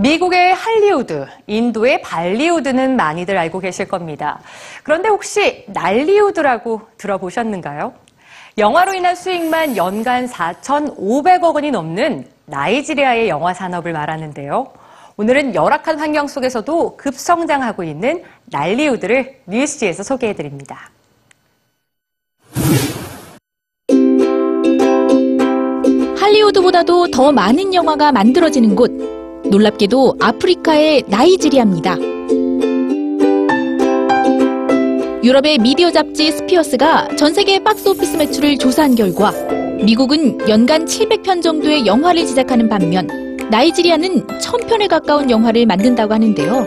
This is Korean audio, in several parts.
미국의 할리우드, 인도의 발리우드는 많이들 알고 계실 겁니다. 그런데 혹시 날리우드라고 들어보셨는가요? 영화로 인한 수익만 연간 4,500억 원이 넘는 나이지리아의 영화 산업을 말하는데요. 오늘은 열악한 환경 속에서도 급성장하고 있는 날리우드를 뉴스지에서 소개해드립니다. 할리우드보다도 더 많은 영화가 만들어지는 곳. 놀랍게도 아프리카의 나이지리아입니다. 유럽의 미디어 잡지 스피어스가 전 세계 박스 오피스 매출을 조사한 결과 미국은 연간 700편 정도의 영화를 제작하는 반면 나이지리아는 1000편에 가까운 영화를 만든다고 하는데요.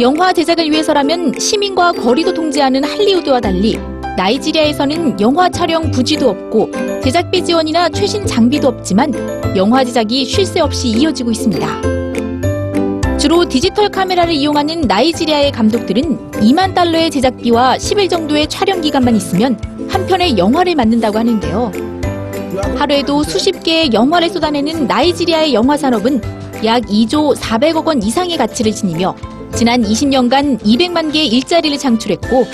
영화 제작을 위해서라면 시민과 거리도 통제하는 할리우드와 달리 나이지리아에서는 영화 촬영 부지도 없고 제작비 지원이나 최신 장비도 없지만 영화 제작이 쉴 새 없이 이어지고 있습니다. 주로 디지털 카메라를 이용하는 나이지리아의 감독들은 2만 달러의 제작비와 10일 정도의 촬영 기간만 있으면 한 편의 영화를 만든다고 하는데요. 하루에도 수십 개의 영화를 쏟아내는 나이지리아의 영화 산업은 약 2조 400억 원 이상의 가치를 지니며 지난 20년간 200만 개의 일자리를 창출했고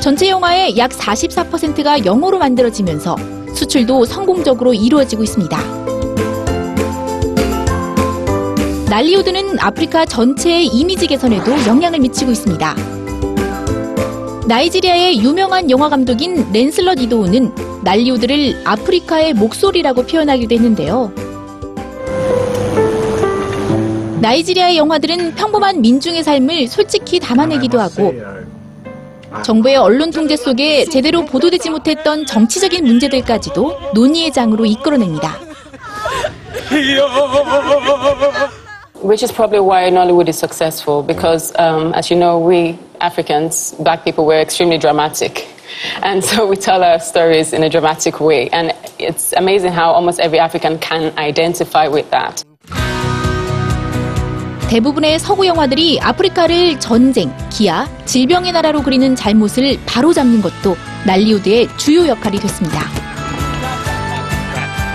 전체 영화의 약 44%가 영어로 만들어지면서 수출도 성공적으로 이루어지고 있습니다. 날리우드는 아프리카 전체의 이미지 개선에도 영향을 미치고 있습니다. 나이지리아의 유명한 영화 감독인 랜슬럿 이도우는 날리우드를 아프리카의 목소리라고 표현하기도 했는데요. 나이지리아의 영화들은 평범한 민중의 삶을 솔직히 담아내기도 하고 정부의 언론 통제 속에 제대로 보도되지 못했던 정치적인 문제들까지도 논의의 장으로 이끌어냅니다. Which is probably why Nollywood is successful because, um, as you know, we Africans, black people, we're extremely dramatic. And so we tell our stories in a dramatic way. And it's amazing how almost every African can identify with that. 대부분의 서구 영화들이 아프리카를 전쟁, 기아, 질병의 나라로 그리는 잘못을 바로잡는 것도 날리우드의 주요 역할이 됐습니다.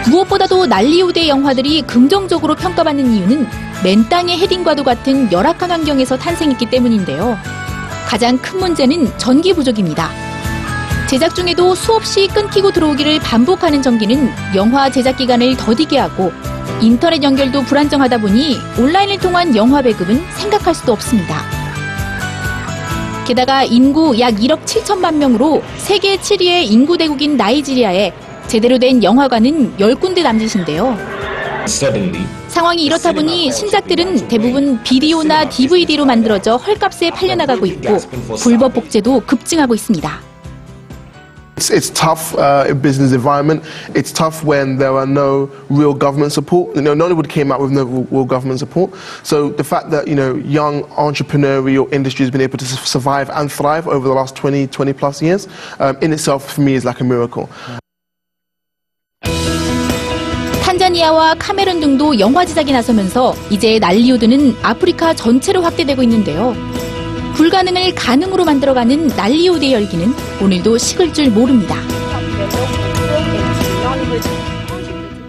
무엇보다도 날리우드의 영화들이 긍정적으로 평가받는 이유는 맨 땅의 헤딩과도 같은 열악한 환경에서 탄생했기 때문인데요. 가장 큰 문제는 전기 부족입니다. 제작 중에도 수없이 끊기고 들어오기를 반복하는 전기는 영화 제작 기간을 더디게 하고 인터넷 연결도 불안정하다 보니 온라인을 통한 영화 배급은 생각할 수도 없습니다. 게다가 인구 약 1억 7천만 명으로 세계 7위의 인구 대국인 나이지리아에 제대로 된 영화관은 10군데 남짓인데요. Suddenly, 상황이 이렇다 보니 신작들은 대부분 비디오나 DVD로 만들어져 헐값에 팔려나가고 있고 불법 복제도 급증하고 있습니다. It's, it's tough uh, in business environment. It's tough when there are no real government support. You know, Nollywood came out with no real government support. So the fact that you know young entrepreneurial industry has been able to su- survive and thrive over the last 20, 20 plus years, um, in itself for me is like a miracle. 탄자니아와 카메룬 등도 영화 제작에 나서면서 이제 날리우드는 아프리카 전체로 확대되고 있는데요. 불가능을 가능으로 만들어가는 날리우드의 열기는 오늘도 식을 줄 모릅니다.